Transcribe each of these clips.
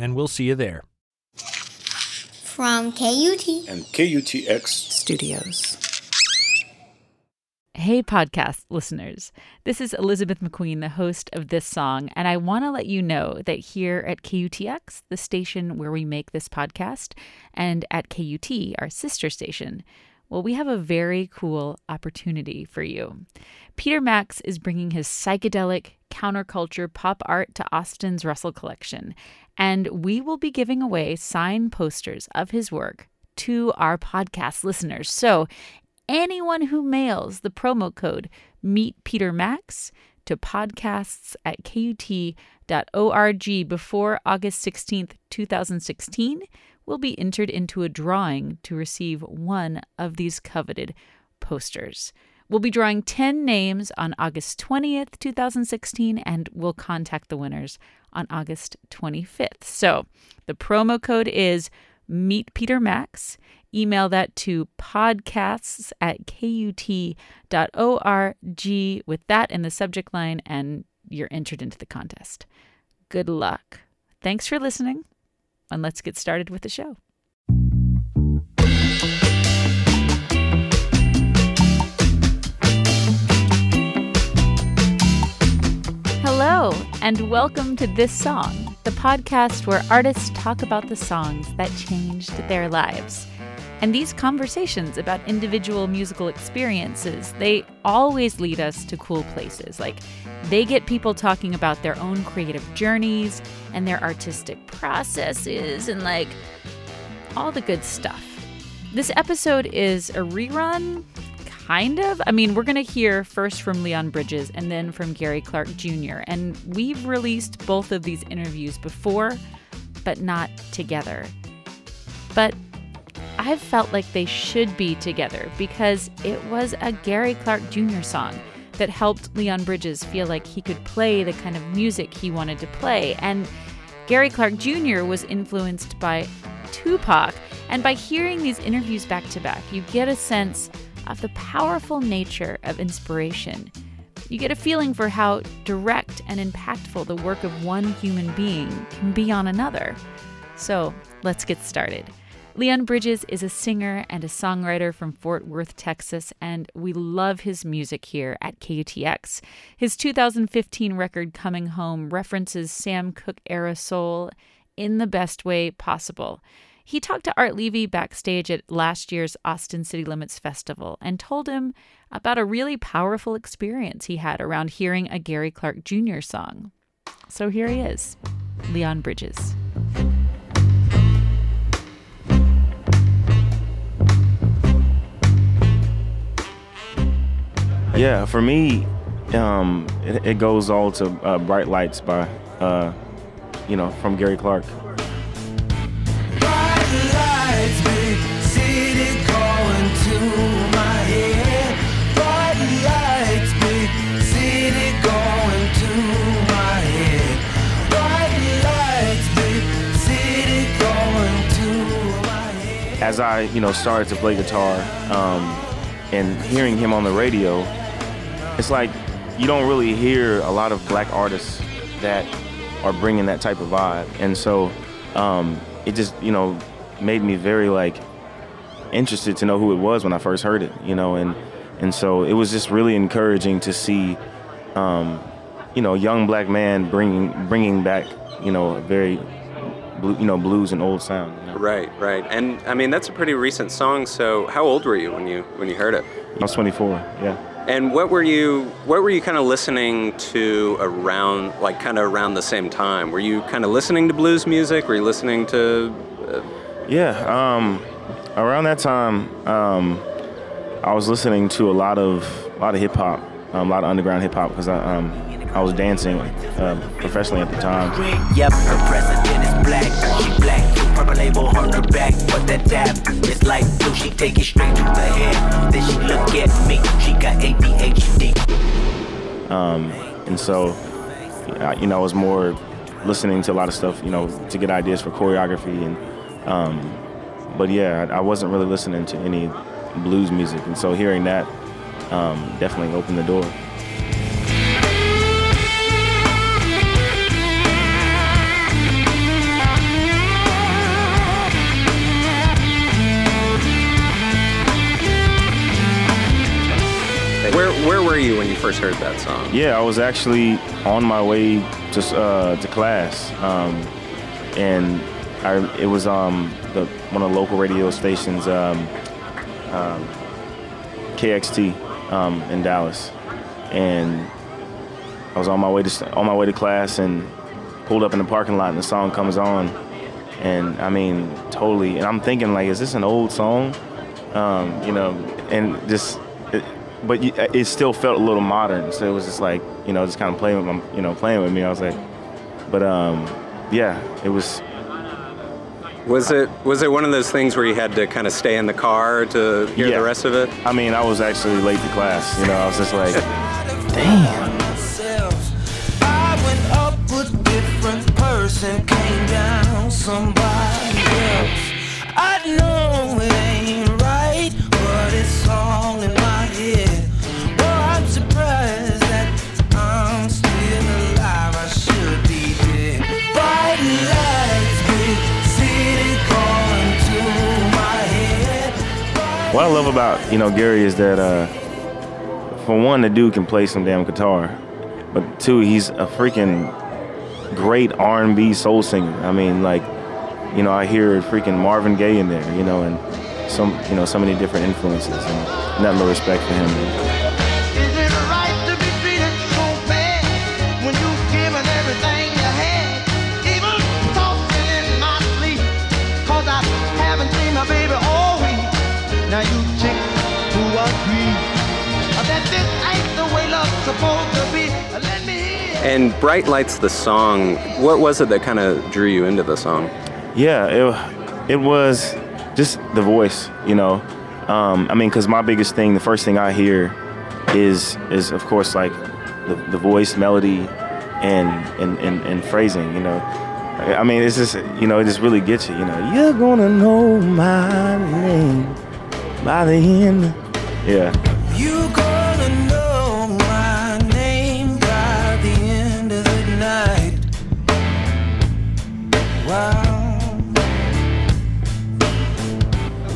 and we'll see you there. From KUT and KUTX Studios. Hey, podcast listeners. This is Elizabeth McQueen, the host of this song, and I want to let you know that here at KUTX, the station where we make this podcast, and at KUT, our sister station, well, we have a very cool opportunity for you. Peter Max is bringing his psychedelic counterculture pop art to Austin's Russell collection, and we will be giving away signed posters of his work to our podcast listeners. So, anyone who mails the promo code Meet Peter Max to podcasts at kut.org before August 16th, 2016 will be entered into a drawing to receive one of these coveted posters. We'll be drawing 10 names on August 20th, 2016, and we'll contact the winners on August 25th. So the promo code is Meet Peter Max. Email that to podcasts at kut.org with that in the subject line, and you're entered into the contest. Good luck. Thanks for listening, and let's get started with the show. Hello, and welcome to This Song, the podcast where artists talk about the songs that changed their lives. And these conversations about individual musical experiences, they always lead us to cool places. Like, they get people talking about their own creative journeys and their artistic processes and, like, all the good stuff. This episode is a rerun kind of. I mean, we're going to hear first from Leon Bridges and then from Gary Clark Jr. And we've released both of these interviews before, but not together. But I've felt like they should be together because it was a Gary Clark Jr. song that helped Leon Bridges feel like he could play the kind of music he wanted to play. And Gary Clark Jr. was influenced by Tupac. And by hearing these interviews back to back, you get a sense of the powerful nature of inspiration. You get a feeling for how direct and impactful the work of one human being can be on another. So let's get started. Leon Bridges is a singer and a songwriter from Fort Worth, Texas, and we love his music here at KUTX. His 2015 record, Coming Home, references Sam Cooke era soul in the best way possible. He talked to Art Levy backstage at last year's Austin City Limits Festival and told him about a really powerful experience he had around hearing a Gary Clark Jr. song. So here he is, Leon Bridges. Yeah, for me, um, it, it, goes all to uh, "Bright Lights" by, uh, you know, from Gary Clark. As I, you know, started to play guitar um, and hearing him on the radio, it's like you don't really hear a lot of black artists that are bringing that type of vibe, and so um, it just, you know, made me very like interested to know who it was when I first heard it, you know, and and so it was just really encouraging to see, um, you know, young black man bringing bringing back, you know, a very, blue, you know, blues and old sound. You know? Right, right, and I mean that's a pretty recent song. So how old were you when you when you heard it? I was 24. Yeah. And what were you what were you kind of listening to around like kind of around the same time? Were you kind of listening to blues music? Were you listening to uh... Yeah, um, around that time um, I was listening to a lot of a lot of hip hop, um, a lot of underground hip hop because I um, I was dancing uh, professionally at the time. Yep, her president is black. She black, purple label on her back. But that dab is like blue. She take it straight to the head. Then she look at me. She got ADHD. Um, and so, you know, I was more listening to a lot of stuff, you know, to get ideas for choreography and. Um, but yeah, I, wasn't really listening to any blues music, and so hearing that um, definitely opened the door. Where were you when you first heard that song? Yeah, I was actually on my way to uh, to class, um, and I, it was um, the, one of the local radio stations, um, um, KXT, um, in Dallas, and I was on my way to on my way to class and pulled up in the parking lot, and the song comes on, and I mean, totally, and I'm thinking like, is this an old song? Um, you know, and just. It, but it still felt a little modern, so it was just like you know, just kind of playing with my, you know, playing with me. I was like, but um, yeah, it was was it was it one of those things where you had to kind of stay in the car to hear Yeah. the rest of it? I mean, I was actually late to class. You know, I was just like, damn. I What I love about you know Gary is that uh, for one, the dude can play some damn guitar, but two, he's a freaking great R&B soul singer. I mean, like, you know, I hear freaking Marvin Gaye in there, you know, and some, you know, so many different influences, and nothing but respect for him. And Bright Lights the song, what was it that kind of drew you into the song? Yeah, it, it was just the voice, you know. Um, I mean, because my biggest thing, the first thing I hear is, is of course, like the, the voice, melody, and, and, and, and phrasing, you know. I I mean, it's just, you know, it just really gets you, you know. You're gonna know my name by the end. Yeah. You gonna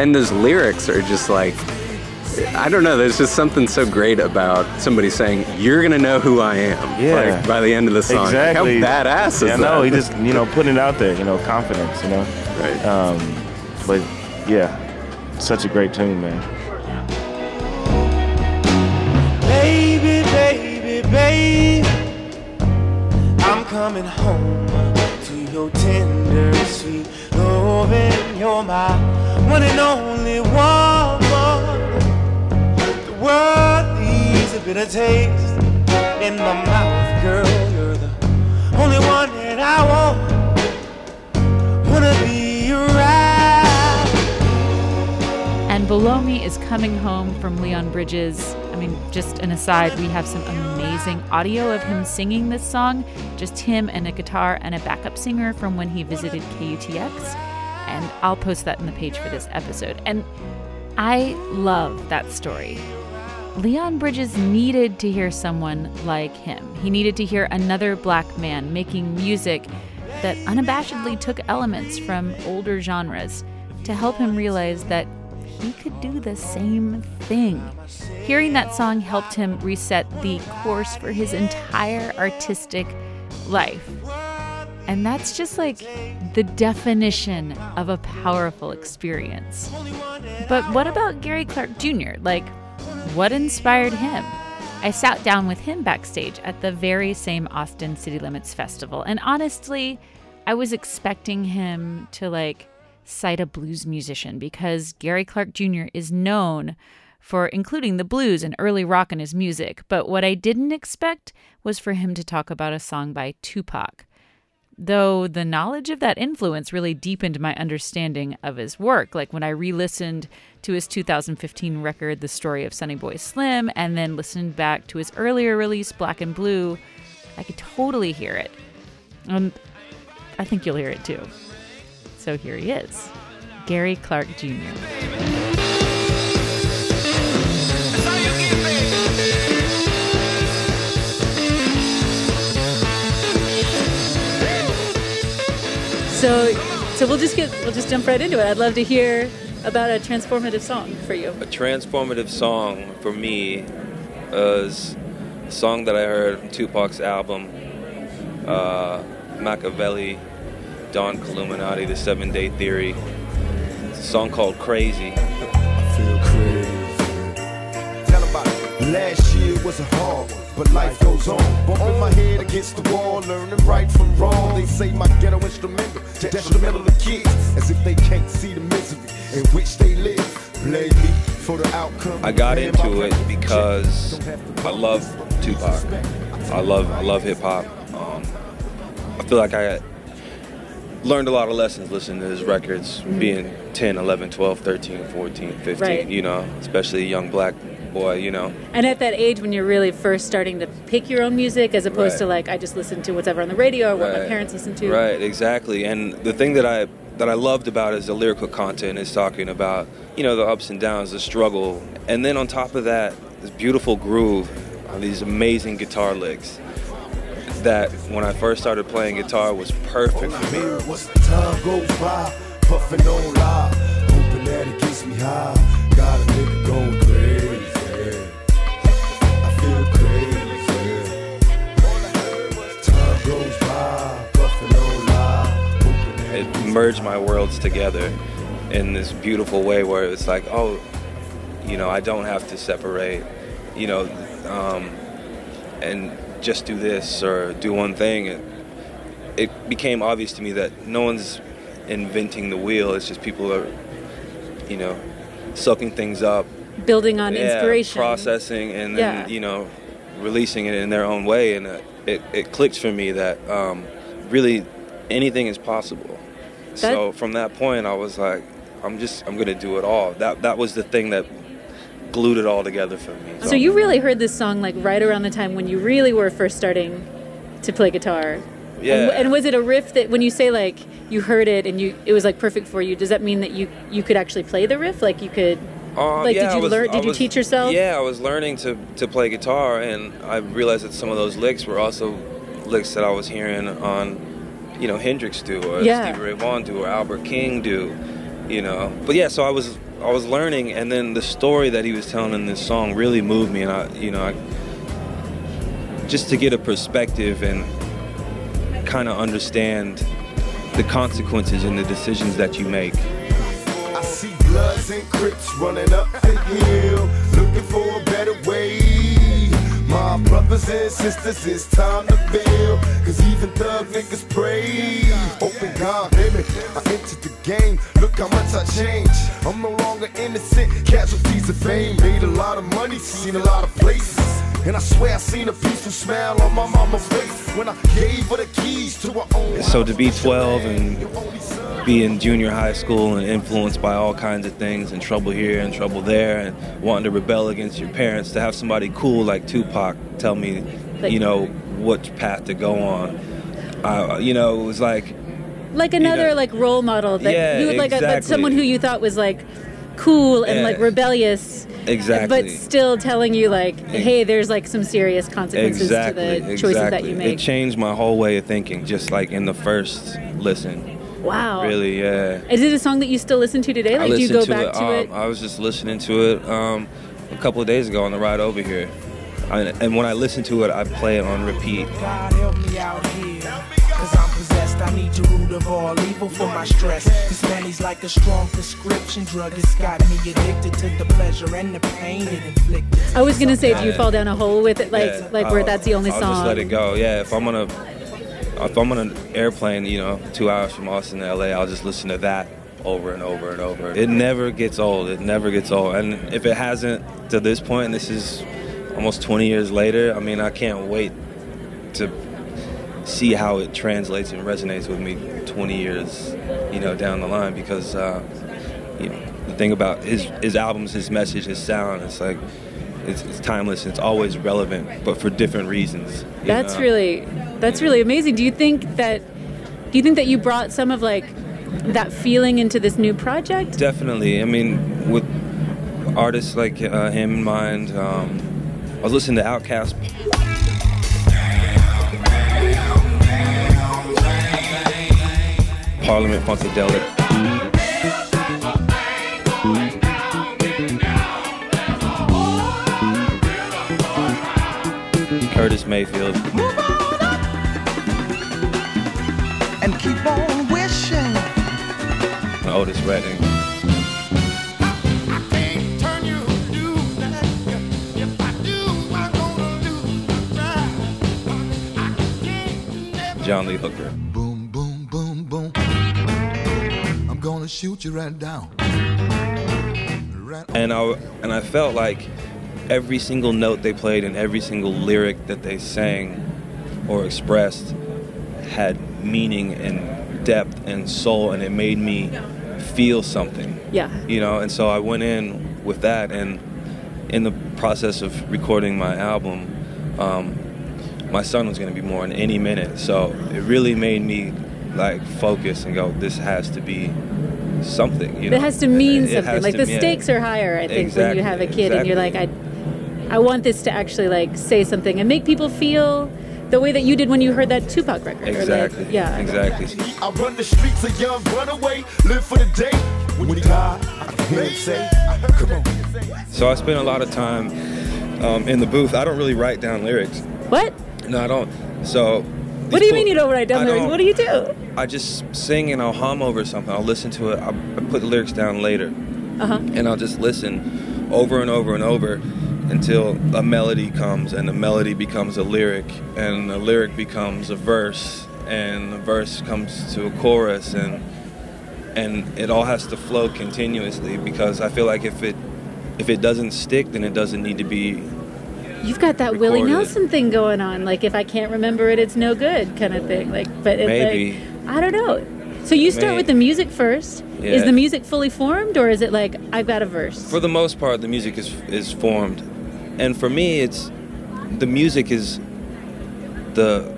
And those lyrics are just like, I don't know, there's just something so great about somebody saying, You're gonna know who I am Yeah. like, by the end of the song. Exactly. How badass is yeah, that? no, he just, you know, putting it out there, you know, confidence, you know. Right. Um, but yeah, such a great tune, man. Baby, baby, baby, I'm coming home to your tender, sweet loving. You're my one and only woman. The world leaves a taste in my mouth, girl. You're the only one that I want. Wanna be around. And Below Me is coming home from Leon Bridges. I mean, just an aside, we have some amazing audio of him singing this song. Just him and a guitar and a backup singer from when he visited KUTX. And I'll post that in the page for this episode. And I love that story. Leon Bridges needed to hear someone like him. He needed to hear another black man making music that unabashedly took elements from older genres to help him realize that he could do the same thing. Hearing that song helped him reset the course for his entire artistic life. And that's just like the definition of a powerful experience. But what about Gary Clark Jr.? Like, what inspired him? I sat down with him backstage at the very same Austin City Limits Festival, and honestly, I was expecting him to like cite a blues musician because Gary Clark Jr. is known for including the blues and early rock in his music. But what I didn't expect was for him to talk about a song by Tupac. Though the knowledge of that influence really deepened my understanding of his work. Like when I re listened to his 2015 record, The Story of Sonny Boy Slim, and then listened back to his earlier release, Black and Blue, I could totally hear it. And I think you'll hear it too. So here he is Gary Clark Jr. So, so we'll just get we'll just jump right into it. I'd love to hear about a transformative song for you. A transformative song for me is a song that I heard from Tupac's album, uh, Makaveli, Don Killuminati, The Seven Day Theory. It's a song called Krazy. Last year was a hard one, but life goes on. Bumping my head against the wall, learning right from wrong. They say my ghetto instrumental, detrimental to kids, as if they can't see the misery in which they live. Blame me for the outcome. I got into it because I love Tupac. I love I love hip hop. Um, I feel like I learned a lot of lessons listening to his records, being 10, 11, 12, 13, 14, 15, Right. you know, especially young black boy, you know. And at that age when you're really first starting to pick your own music, as opposed Right. to like I just listen to whatever on the radio or what my parents listen to. Right, exactly. And the thing that I that I loved about is the lyrical content is talking about, you know, the ups and downs, the struggle. And then on top of that, this beautiful groove, these amazing guitar licks that when I first started playing guitar was perfect for me. Mirror, what's the time goes by, puffing on live, hoping that it gets me high. Got a nigga going It merged my worlds together in this beautiful way where it's like, oh, you know, I don't have to separate, you know, um, and just do this or do one thing. It, it became obvious to me that no one's inventing the wheel. It's just people are, you know, soaking things up, Building on yeah, inspiration. processing, and Yeah. then you know, releasing it in their own way. And it it clicked for me that um, really anything is possible. So from that point, I was like, I'm just I'm gonna do it all. That that was the thing that glued it all together for me. So you really heard this song like right around the time when you really were first starting to play guitar. Yeah. And, and was it a riff that when you say like you heard it and you it was like perfect for you? Does that mean that you you could actually play the riff? Like you could Um, like yeah, did you was- learn I did you was- teach yourself? Yeah, I was learning to, to play guitar, and I realized that some of those licks were also licks that I was hearing on, you know, Hendrix do, or Yeah. Stevie Ray Vaughan do, or Albert King do, you know. But yeah, so I was I was learning, and then the story that he was telling in this song really moved me, and I, you know, I, just to get a perspective and kind of understand the consequences and the decisions that you make. I see bloods and crips running up the hill, looking for a better way. My brothers and sisters, it's time to build, cause even thug niggas pray. Open God, baby, I entered the game, look how much I changed. I'm no longer innocent, casualties of fame. Made a lot of money, seen a lot of places. And I swear I seen a peaceful smile on my mama's face when I gave her the keys to her own So to be 12 and be in junior high school and influenced by all kinds of things and trouble here and trouble there and wanting to rebel against your parents, to have somebody cool like Tupac tell me, you know, what path to go on. Uh, you know, it was like, Like another know- like role model that Yeah, you would like a, but someone who you thought was like cool and Yeah. like rebellious. Exactly. But still telling you like, hey, there's like some serious consequences exactly, to the choices that you you It changed my whole way of thinking, just like in the first listen. wow. Really, yeah. Is it a song that you still listen to today? I Like, do you go to back it. to um, it? I was just listening to it um, a couple of days ago on the ride over here, I, and when I listen to it, I play it on repeat. I need your root of all evil for my stress. This man, he's like a strong prescription drug. It's got me addicted to the pleasure and the pain it inflicted. I was gonna say, do you fall down a hole with it, like Yeah, like where I'll- that's the only I'll song? just let it go. Yeah, if I'm on a if I'm on an airplane, you know, two hours from Austin to LA, I'll just listen to that over and over and over. It never gets old. It never gets old. And if it hasn't to this point, and this is almost 20 years later, I mean, I can't wait to see how it translates and resonates with me 20 years, you know, down the line. Because uh, you know, the thing about his his albums, his message, his sound, it's like it's, it's timeless. It's always relevant, but for different reasons. That's know? really that's really amazing. Do you think that do you think that you brought some of like that feeling into this new project? Definitely. I mean, with artists like uh, him in mind, um, I was listening to Outkast. Parliament Funkadelic. Curtis Mayfield. And keep on wishing. Otis Redding. John Lee Hooker. Shoot you right down. Right and I and I felt like every single note they played and every single lyric that they sang or expressed had meaning and depth and soul, and it made me feel something. Yeah. You know, and so I went in with that, and in the process of recording my album, um, my son was going to be born any minute, so it really made me like focus and go, this has to be something. You know, it has to mean It- it something. has Like the mean- stakes are higher, I think, when you have a kid and you're like, I, I want this to actually like say something and make people feel the way that you did when you heard that Tupac record. or, like, Exactly. yeah. Exactly. I run the streets a young runaway, live for the day. When you die, I can hear him say, Come on. So I spent a lot of time um, in the booth. I don't really write down lyrics. What? No, I don't. So. What do you mean you don't write down lyrics? What do you do? I just sing and I'll hum over something. I'll listen to it. I'll I put the lyrics down later, Uh huh. and I'll just listen over and over and over until a melody comes, and the melody becomes a lyric, and the lyric becomes a verse, and the verse comes to a chorus, and and it all has to flow continuously because I feel like if it if it doesn't stick, then it doesn't need to be You've got that Willie. Nelson thing going on. Like, if I can't remember it, it's no good kind of thing. Like, but it's Maybe. like, I don't know. So you start May- with the music first. Is the music fully formed, or is it like I've got a verse? For the most part, the music is is formed, and for me, it's the music is the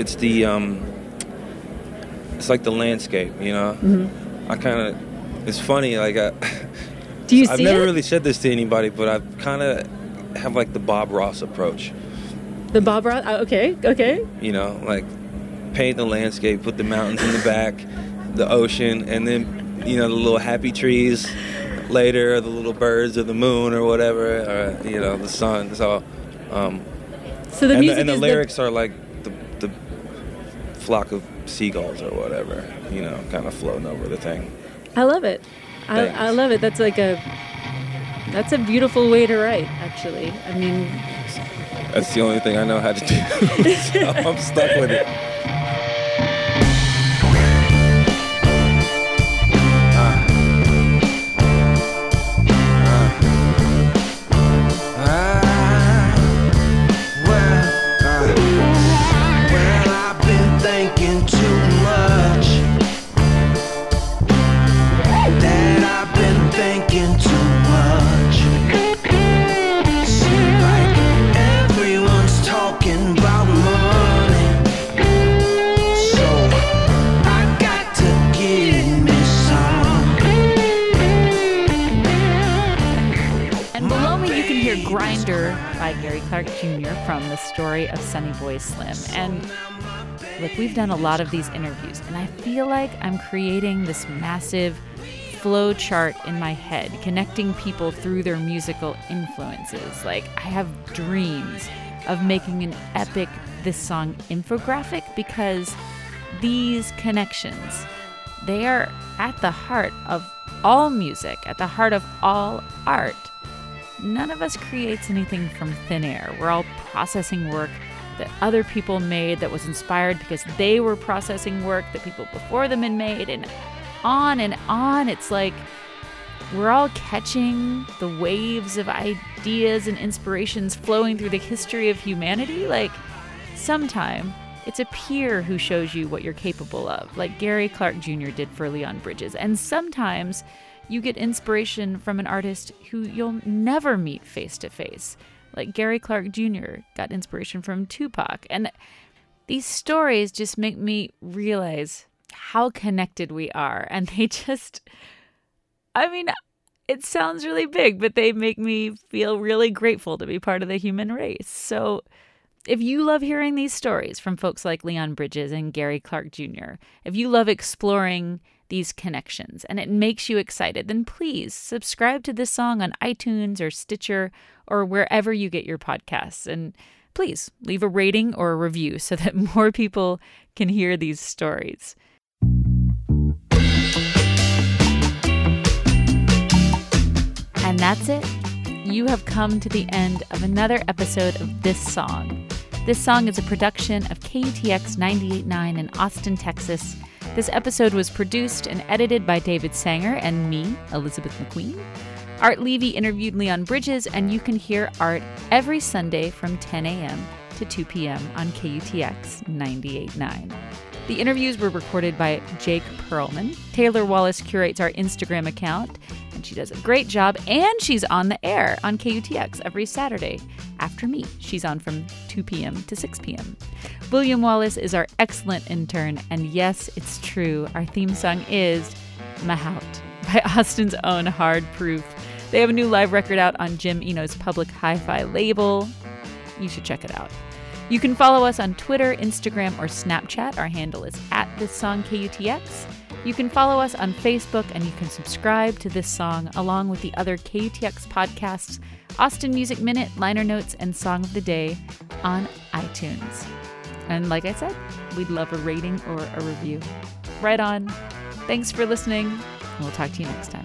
it's the um it's like the landscape, you know. Mhm. I kind of it's funny like I. Do you I've never it? really said this to anybody, but I've kind of have like the Bob Ross approach. The Bob Ross. uh, Okay, okay. You know, like paint the landscape, put the mountains in the back, the ocean, and then you know the little happy trees later, the little birds or the moon or whatever, or you know the sun. So, um, So the and music the, and the is the- lyrics are like the, the flock of seagulls or whatever, you know, kind of floating over the thing. I love it. I, I love it. That's like a. That's a beautiful way to write. Actually, I mean, That's the only thing I know how to do. so I'm stuck with it. Sonny Boy Slim. And look, we've done a lot of these interviews, and I feel like I'm creating this massive flow chart in my head, connecting people through their musical influences. Like, I have dreams of making an epic This Song infographic because these connections, they are at the heart of all music, at the heart of all art none of us creates anything from thin air. We're all processing work that other people made that was inspired because they were processing work that people before them had made, and on and on. It's like we're all catching the waves of ideas and inspirations flowing through the history of humanity. Like, sometime It's a peer who shows you what you're capable of, like Gary Clark Jr. did for Leon Bridges. And sometimes you get inspiration from an artist who you'll never meet face to face, like Gary Clark Jr. got inspiration from Tupac. And these stories just make me realize how connected we are. And they just, I mean, it sounds really big, but they make me feel really grateful to be part of the human race. So, if you love hearing these stories from folks like Leon Bridges and Gary Clark Jr., if you love exploring these connections and it makes you excited, then please subscribe to this song on iTunes or Stitcher or wherever you get your podcasts. And please leave a rating or a review so that more people can hear these stories. And that's it. You have come to the end of another episode of This Song. This song is a production of KUTX 989 in Austin, Texas. This episode was produced and edited by David Sanger and me, Elizabeth McQueen. Art Levy interviewed Leon Bridges, and you can hear Art every Sunday from 10 a.m. to 2 p.m. on KUTX 989. The interviews were recorded by Jake Perlman. Taylor Wallace curates our Instagram account, and she does a great job. And she's on the air on KUTX every Saturday. After me, she's on from 2 p.m. to 6 p.m. William Wallace is our excellent intern, and yes, it's true, our theme song is Mahout by Austin's own Hard Proof. They have a new live record out on Jim Eno's public hi fi label. You should check it out. You can follow us on Twitter, Instagram, or Snapchat. Our handle is at this song KUTX. You can follow us on Facebook and you can subscribe to this song along with the other KUTX podcasts, Austin Music Minute, Liner Notes, and Song of the Day on iTunes. And like I said, we'd love a rating or a review. Right on. Thanks for listening, and we'll talk to you next time.